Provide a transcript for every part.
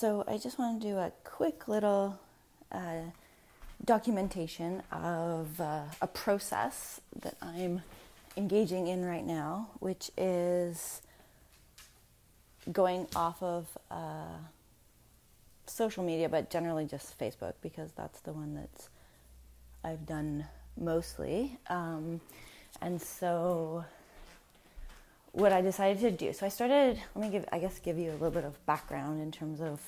so I just want to do a quick little uh, documentation of uh, a process that I'm engaging in right now, which is going off of uh, social media, but generally just Facebook because that's the one that I've done mostly. Um, and so, what I decided to do, so I started. Let me give, I guess, give you a little bit of background in terms of,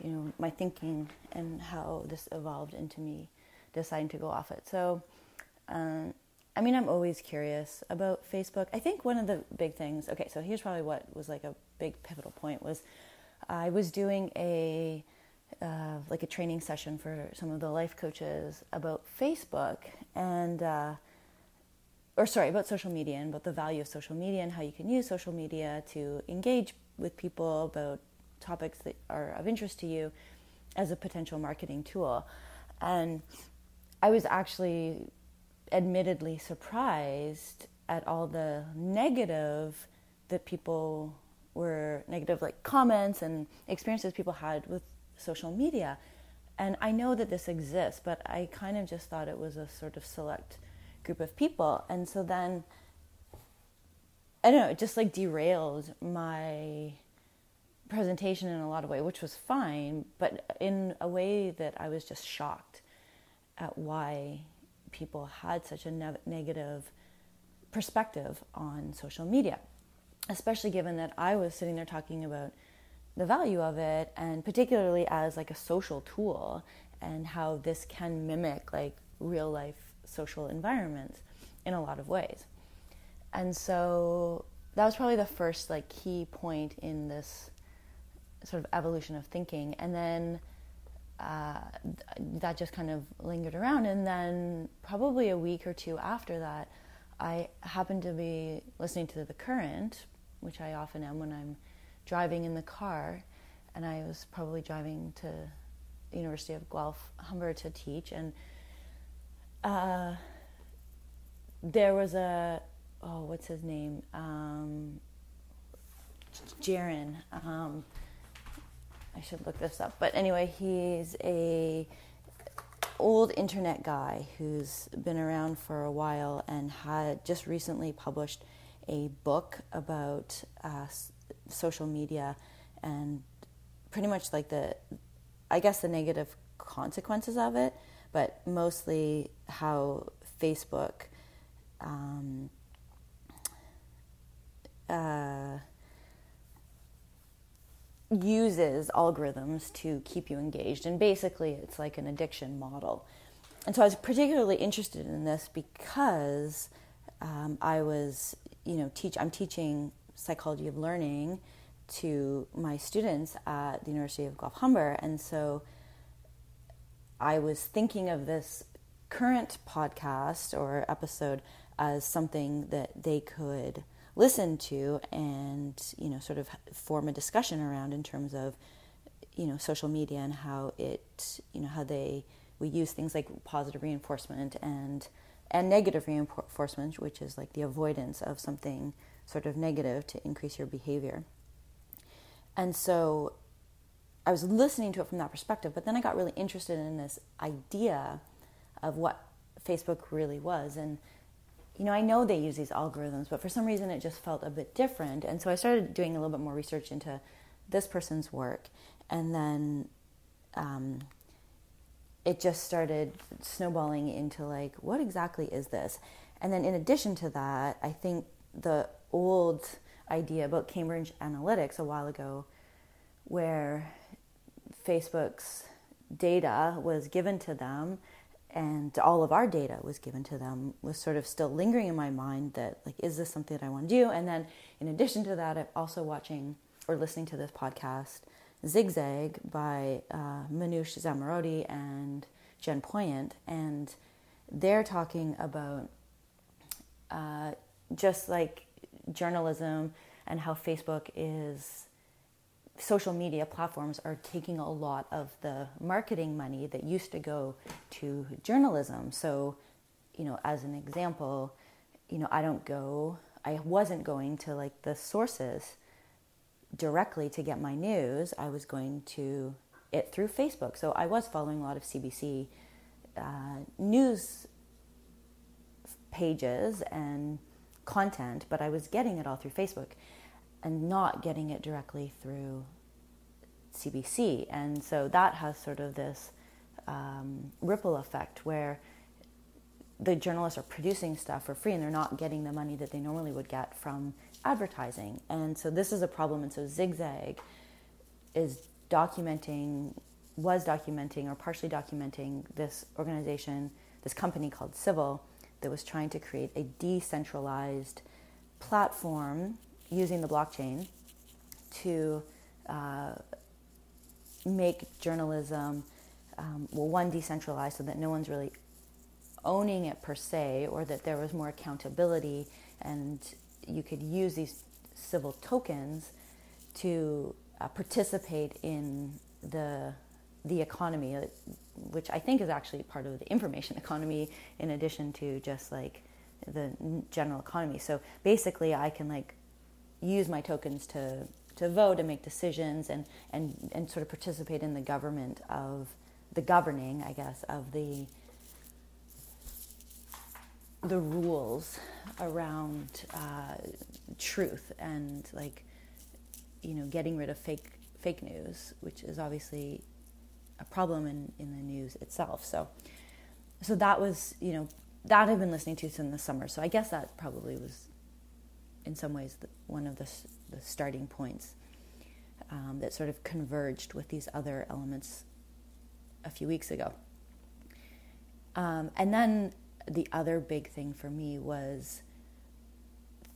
you know, my thinking and how this evolved into me deciding to go off it. So, um, I mean, I'm always curious about Facebook. I think one of the big things. Okay, so here's probably what was like a big pivotal point was I was doing a uh, like a training session for some of the life coaches about Facebook and uh, or sorry about social media and about the value of social media and how you can use social media to engage with people about topics that are of interest to you as a potential marketing tool. And I was actually admittedly surprised at all the negative that people were negative like comments and experiences people had with social media. And i know that this exists but i kind of just thought it was a sort of select group of people. And so then i don't know it just like derailed my presentation in a lot of way which was fine but in a way that i was just shocked at why people had such a ne- negative perspective on social media, especially given that I was sitting there talking about the value of it and particularly as like a social tool and how this can mimic like real life social environments in a lot of ways. And so that was probably the first like key point in this sort of evolution of thinking and then uh, that just kind of lingered around. And then, probably a week or two after that, I happened to be listening to The Current, which I often am when I'm driving in the car. And I was probably driving to the University of Guelph Humber to teach. And uh, there was a, oh, what's his name? Um, Jaron. Um, I should look this up. But anyway, he's a old internet guy who's been around for a while and had just recently published a book about uh, social media and pretty much like the, I guess the negative consequences of it, but mostly how Facebook. Um, uh, uses algorithms to keep you engaged. And basically, it's like an addiction model. And so I was particularly interested in this because um, I was, you know, teach. I'm teaching psychology of learning to my students at the University of Guelph Humber, and so I was thinking of this current podcast or episode as something that they could listen to and you know sort of form a discussion around in terms of you know social media and how it you know how they we use things like positive reinforcement and and negative reinforcement which is like the avoidance of something sort of negative to increase your behavior. And so I was listening to it from that perspective but then I got really interested in this idea of what Facebook really was. And you know, I know they use these algorithms, but for some reason it just felt a bit different. And so I started doing a little bit more research into this person's work. And then um, it just started snowballing into like, what exactly is this? And then in addition to that, I think the old idea about Cambridge Analytica a while ago, where Facebook's data was given to them and all of our data was given to them was sort of still lingering in my mind that like is this something that i want to do? And then in addition to that i'm also watching or listening to this podcast zigzag by uh, manoush zomorodi and jen poyant and they're talking about uh, just like journalism and how facebook is social media platforms are taking a lot of the marketing money that used to go to journalism. So, you know, as an example, you know, I don't go, I wasn't going to like the sources directly to get my news, I was going to it through Facebook. So I was following a lot of CBC uh, news pages and content, but I was getting it all through Facebook and not getting it directly through CBC. And so that has sort of this um, ripple effect where the journalists are producing stuff for free and they're not getting the money that they normally would get from advertising. And so this is a problem. And so Zigzag is documenting, was documenting or partially documenting this organization, this company called Civil, that was trying to create a decentralized platform using the blockchain to uh, make journalism, um, well, one, decentralized so that no one's really owning it per se, or that there was more accountability and you could use these civil tokens to uh, participate in the the economy, uh, which I think is actually part of the information economy, in addition to just like the general economy. So basically, I can like use my tokens to to vote and make decisions and and and sort of participate in the government of the governing, I guess, of the the rules around uh, truth and like you know getting rid of fake fake news, which is obviously a problem in, in the news itself. So so that was you know that I've been listening to since the summer. So I guess that probably was in some ways one of the, the starting points um, that sort of converged with these other elements a few weeks ago. Um, and then the other big thing for me was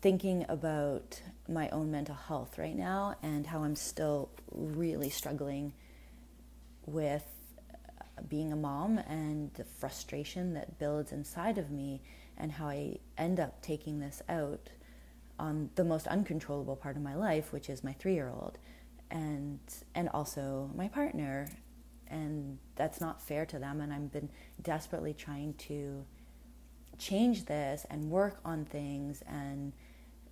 thinking about my own mental health right now and how I'm still really struggling with being a mom and the frustration that builds inside of me and how I end up taking this out on the most uncontrollable part of my life, which is my three year old and and also my partner and that's not fair to them and I've been desperately trying to change this and work on things and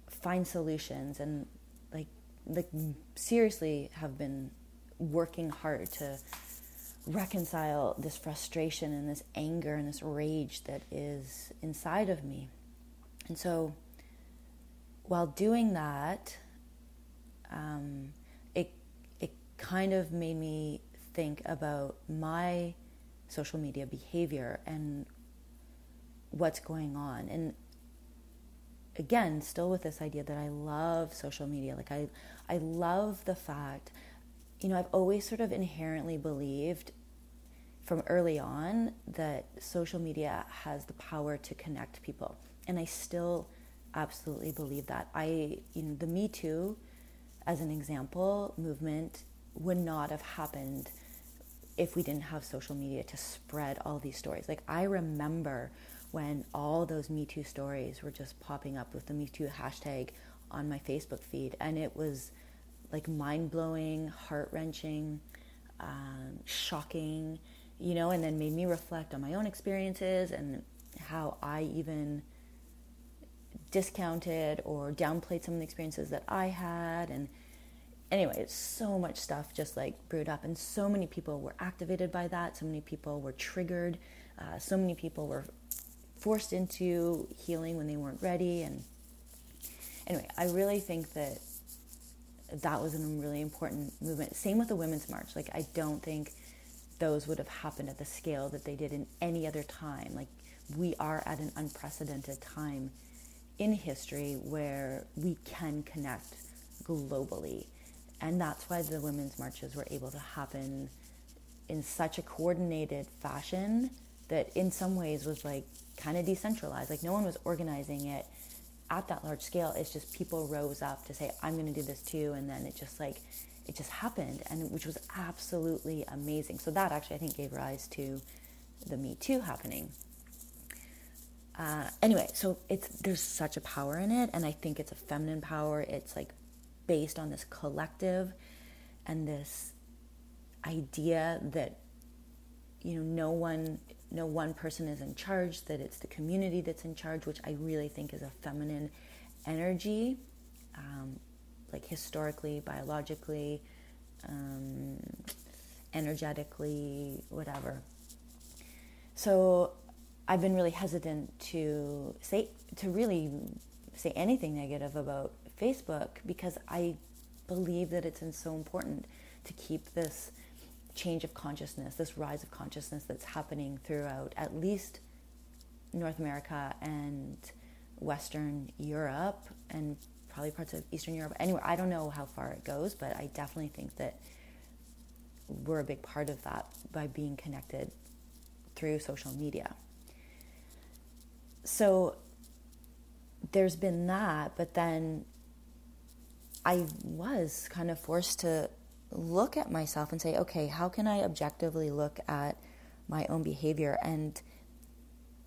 find solutions and like like seriously have been working hard to reconcile this frustration and this anger and this rage that is inside of me. And so while doing that, um, it it kind of made me think about my social media behavior and what's going on. And again, still with this idea that I love social media. Like I I love the fact, you know, I've always sort of inherently believed from early on that social media has the power to connect people. And I still absolutely believe that. I the Me Too as an example movement would not have happened if we didn't have social media to spread all these stories. Like I remember when all those Me Too stories were just popping up with the Me Too hashtag on my Facebook feed. And it was like mind blowing, heart wrenching, um, shocking, you know, and then made me reflect on my own experiences and how I even discounted or downplayed some of the experiences that I had. And anyway, so much stuff just like brewed up, and so many people were activated by that. So many people were triggered. Uh, so many people were forced into healing when they weren't ready. And anyway, I really think that that was a really important movement. Same with the Women's March. Like, I don't think those would have happened at the scale that they did in any other time. Like, we are at an unprecedented time in history where we can connect globally. And that's why the women's marches were able to happen in such a coordinated fashion that in some ways was like kind of decentralized. Like no one was organizing it at that large scale. It's just people rose up to say, I'm going to do this too. And then it just like, it just happened, and which was absolutely amazing. So that actually, I think, gave rise to the Me Too happening. Uh, anyway, so it's there's such a power in it, and I think it's a feminine power. It's like based on this collective and this idea that you know no one no one person is in charge, that it's the community that's in charge, which I really think is a feminine energy. Um, like historically, biologically, um, energetically, whatever. So I've been really hesitant to say to really say anything negative about Facebook because I believe that it's so important to keep this change of consciousness, this rise of consciousness that's happening throughout at least North America and Western Europe and probably parts of Eastern Europe. Anyway, I don't know how far it goes, but I definitely think that we're a big part of that by being connected through social media. So there's been that, but then I was kind of forced to look at myself and say, okay, how can I objectively look at my own behavior and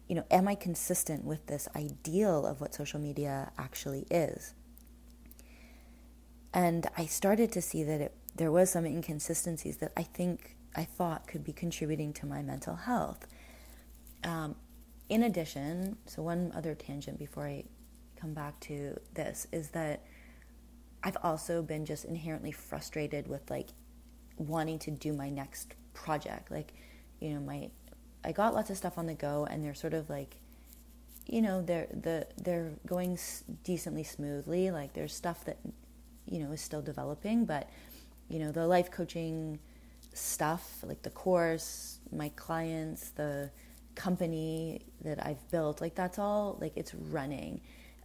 you know, am I consistent with this ideal of what social media actually is? And I started to see that it, there was some inconsistencies that I think I thought could be contributing to my mental health. Um, in addition, so one other tangent before I come back to this is that I've also been just inherently frustrated with like wanting to do my next project. Like, you know, my I got lots of stuff on the go, and they're sort of like, you know, they're the they're going decently smoothly. Like, there's stuff that you know is still developing, but you know, the life coaching stuff, like the course, my clients, the company that I've built, like that's all like it's running,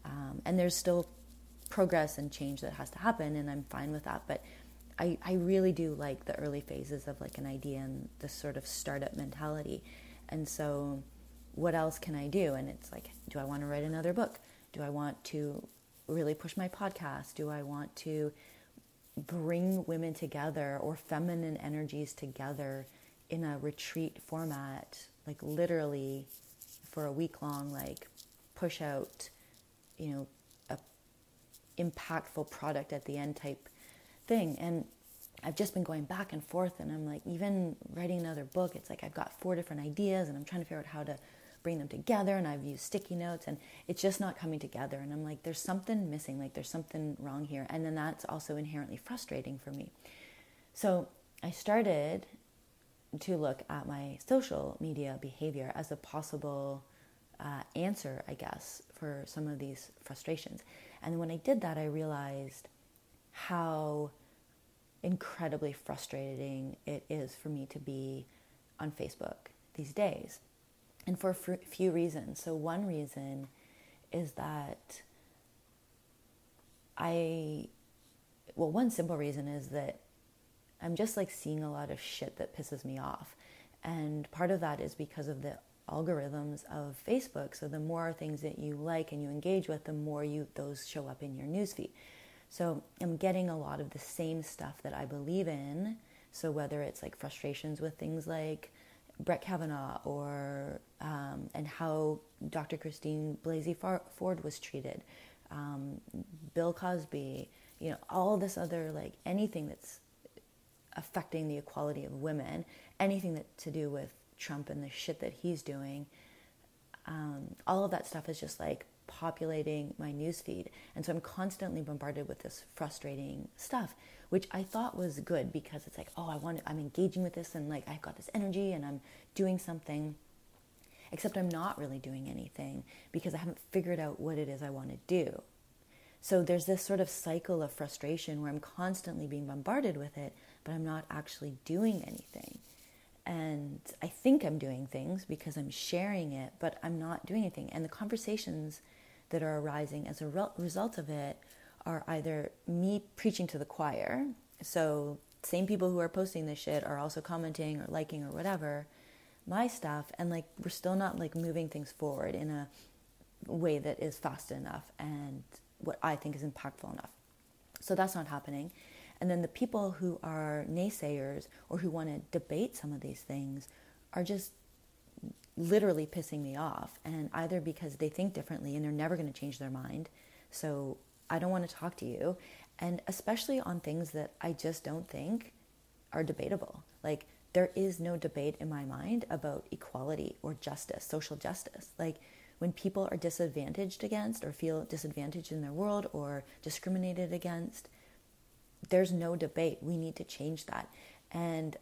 um, and there's still progress and change that has to happen, and I'm fine with that, but. I, I really do like the early phases of like an idea and this sort of startup mentality. And so, what else can I do? And it's like, do I want to write another book? Do I want to really push my podcast? Do I want to bring women together or feminine energies together in a retreat format, like literally for a week long, like push out, you know, a impactful product at the end type thing. And I've just been going back and forth, and I'm like, even writing another book, it's like I've got four different ideas, and I'm trying to figure out how to bring them together. And I've used sticky notes, and it's just not coming together. And I'm like, there's something missing, like there's something wrong here. And then that's also inherently frustrating for me. So I started to look at my social media behavior as a possible uh, answer, I guess, for some of these frustrations. And when I did that, I realized how incredibly frustrating it is for me to be on Facebook these days. And for a few reasons. So, one reason is that I, well, one simple reason is that I'm just like seeing a lot of shit that pisses me off. And part of that is because of the algorithms of Facebook. So, the more things that you like and you engage with, the more you those show up in your newsfeed. So I'm getting a lot of the same stuff that I believe in. So whether it's like frustrations with things like Brett Kavanaugh or um, and how Dr. Christine Blasey Ford was treated, um, Bill Cosby, you know, all this other like anything that's affecting the equality of women, anything that to do with Trump and the shit that he's doing, um, all of that stuff is just like populating my newsfeed. And so I'm constantly bombarded with this frustrating stuff, which I thought was good because it's like, oh, I want, I'm engaging with this and like I've got this energy and I'm doing something. Except I'm not really doing anything because I haven't figured out what it is I want to do. So there's this sort of cycle of frustration where I'm constantly being bombarded with it, but I'm not actually doing anything. And I think I'm doing things because I'm sharing it, but I'm not doing anything. And the conversations that are arising as a re- result of it are either me preaching to the choir, so same people who are posting this shit are also commenting or liking or whatever my stuff, and like we're still not like moving things forward in a way that is fast enough and what I think is impactful enough. So that's not happening. And then the people who are naysayers or who want to debate some of these things are just literally pissing me off. And either because they think differently and they're never going to change their mind. So I don't want to talk to you. And especially on things that I just don't think are debatable. Like, there is no debate in my mind about equality or justice, social justice. Like, when people are disadvantaged against or feel disadvantaged in their world or discriminated against, there's no debate. We need to change that. And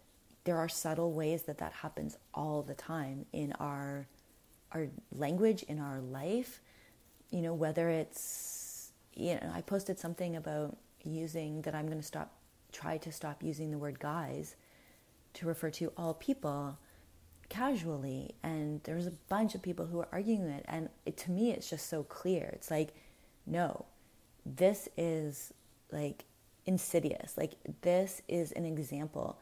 there are subtle ways that that happens all the time in our our language in our life you know whether it's you know i posted something about using that i'm going to stop try to stop using the word guys to refer to all people casually and there's a bunch of people who are arguing it and it, to me it's just so clear it's like no this is like insidious like this is an example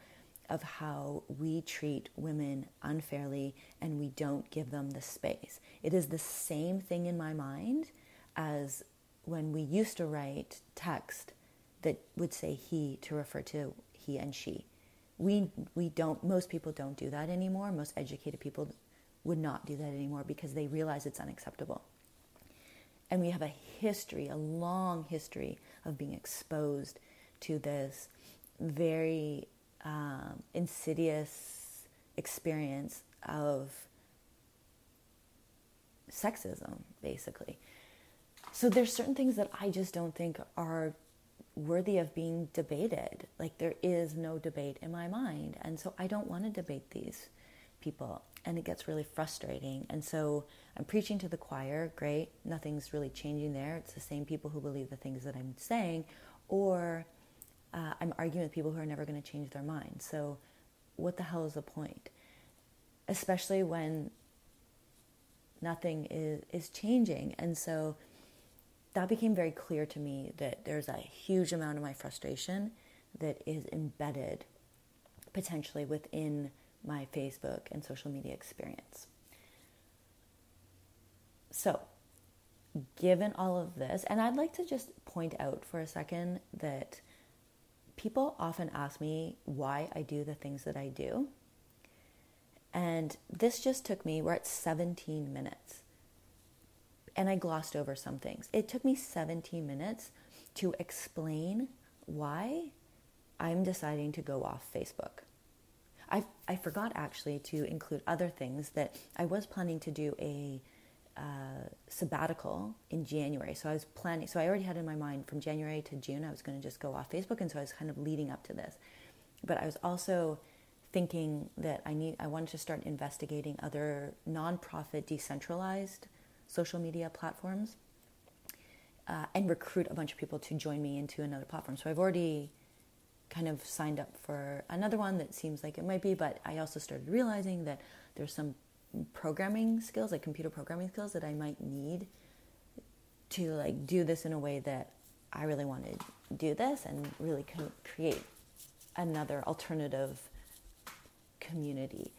of how we treat women unfairly and we don't give them the space. It is the same thing in my mind as when we used to write text that would say he to refer to he and she. We, we don't, most people don't do that anymore. Most educated people would not do that anymore because they realize it's unacceptable. And we have a history, a long history of being exposed to this very um, insidious experience of sexism, basically. So there's certain things that I just don't think are worthy of being debated. Like there is no debate in my mind, and so I don't want to debate these people, and it gets really frustrating. And so I'm preaching to the choir. Great, nothing's really changing there. It's the same people who believe the things that I'm saying, or uh, I'm arguing with people who are never going to change their mind. So, what the hell is the point? Especially when nothing is, is changing. And so, that became very clear to me that there's a huge amount of my frustration that is embedded potentially within my Facebook and social media experience. So, given all of this, and I'd like to just point out for a second that people often ask me why I do the things that I do. And this just took me, we're at 17 minutes. And I glossed over some things. It took me 17 minutes to explain why I'm deciding to go off Facebook. I, I forgot actually to include other things that I was planning to do a uh, sabbatical in January. So I was planning, so I already had in my mind from January to June, I was going to just go off Facebook. And so I was kind of leading up to this. But I was also thinking that I need, I wanted to start investigating other nonprofit, decentralized social media platforms uh, and recruit a bunch of people to join me into another platform. So I've already kind of signed up for another one that seems like it might be, but I also started realizing that there's some programming skills, like computer programming skills, that I might need to like do this in a way that I really want to do this and really create another alternative community.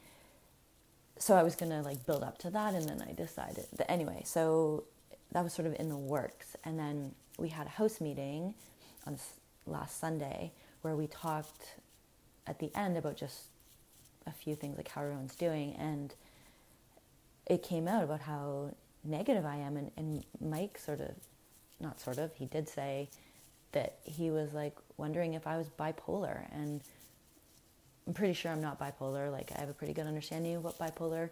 So I was gonna like build up to that, and then I decided that anyway. So that was sort of in the works, and then we had a host meeting on last Sunday where we talked at the end about just a few things like how everyone's doing and it came out about how negative I am. And, and Mike sort of, not sort of, he did say that he was like wondering if I was bipolar. And I'm pretty sure I'm not bipolar. Like, I have a pretty good understanding of what bipolar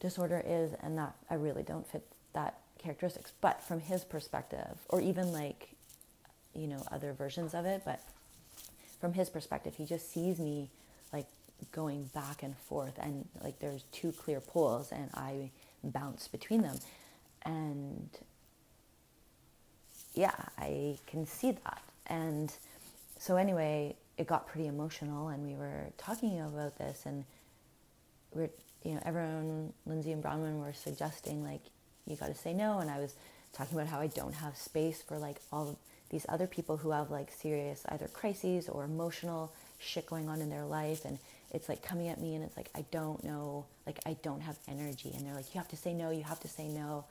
disorder is, and that I really don't fit that characteristics. But from his perspective, or even like, you know, other versions of it, but from his perspective, he just sees me going back and forth and like there's two clear poles and I bounce between them. And yeah, I can see that. And so anyway, it got pretty emotional and we were talking about this and we're you know, everyone Lindsay and Bronwyn were suggesting like you gotta say no and I was talking about how I don't have space for like all these other people who have like serious either crises or emotional shit going on in their life and it's like coming at me and it's like I don't know, like I don't have energy and they're like you have to say no, you have to say no.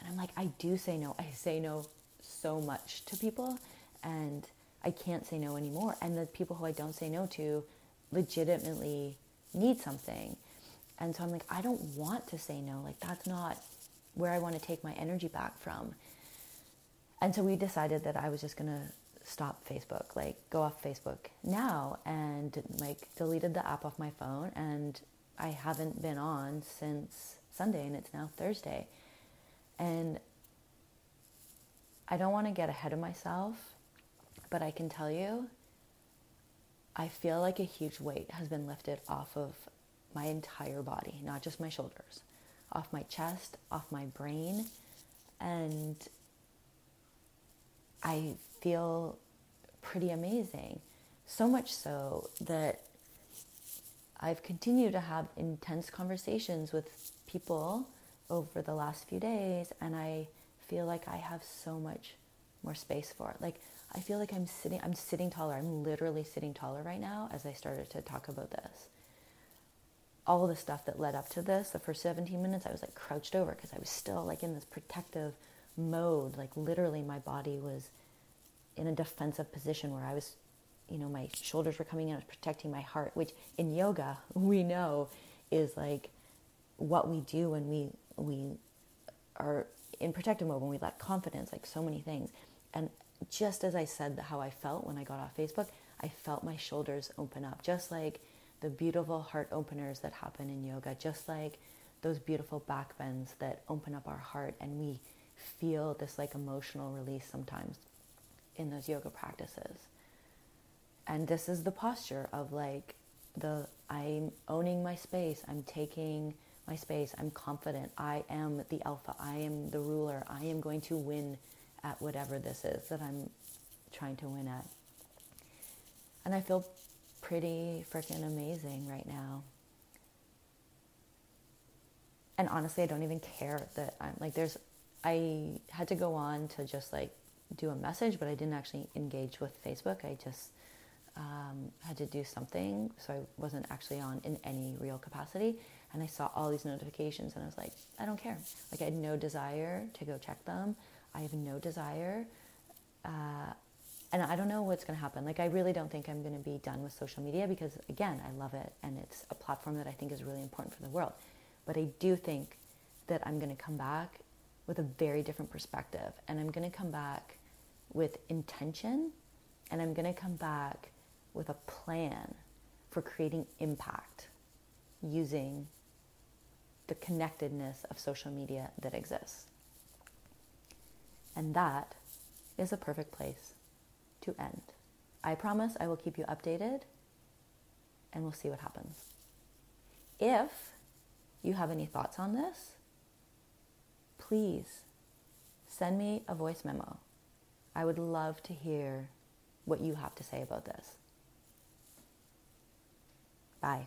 And I'm like I do say no. I say no so much to people and I can't say no anymore. And the people who I don't say no to legitimately need something. And so I'm like I don't want to say no. Like that's not where I want to take my energy back from. And so we decided that I was just going to stop Facebook, like go off Facebook now, and like deleted the app off my phone, and I haven't been on since Sunday, and it's now Thursday, and I don't want to get ahead of myself, but I can tell you I feel like a huge weight has been lifted off of my entire body, not just my shoulders, off my chest, off my brain. And I feel pretty amazing. So much so that I've continued to have intense conversations with people over the last few days, and I feel like I have so much more space for it. Like I feel like I'm sitting I'm sitting taller. I'm literally sitting taller right now as I started to talk about this. All the stuff that led up to this, the first 17 minutes I was like crouched over because I was still like in this protective mode. Like literally my body was in a defensive position where I was you know, my shoulders were coming in, I was protecting my heart, which in yoga we know is like what we do when we we are in protective mode when we lack confidence, like so many things. And just as I said how I felt when I got off Facebook, I felt my shoulders open up, just like the beautiful heart openers that happen in yoga, just like those beautiful back bends that open up our heart and we feel this like emotional release sometimes in those yoga practices. And this is the posture of like the I'm owning my space, I'm taking my space. I'm confident. I am the alpha. I am the ruler. I am going to win at whatever this is that I'm trying to win at. And I feel pretty freaking amazing right now. And honestly, I don't even care that I'm like, there's, I had to go on to just like do a message, but I didn't actually engage with Facebook. I just um, had to do something, so I wasn't actually on in any real capacity. And I saw all these notifications, and I was like, I don't care. Like I had no desire to go check them. I have no desire, uh, and I don't know what's going to happen. Like I really don't think I'm going to be done with social media because again, I love it, and it's a platform that I think is really important for the world. But I do think that I'm going to come back with a very different perspective, and I'm going to come back with intention, and I'm going to come back with a plan for creating impact using the connectedness of social media that exists. And that is a perfect place to end. I promise I will keep you updated and we'll see what happens. If you have any thoughts on this, please send me a voice memo. I would love to hear what you have to say about this. Bye.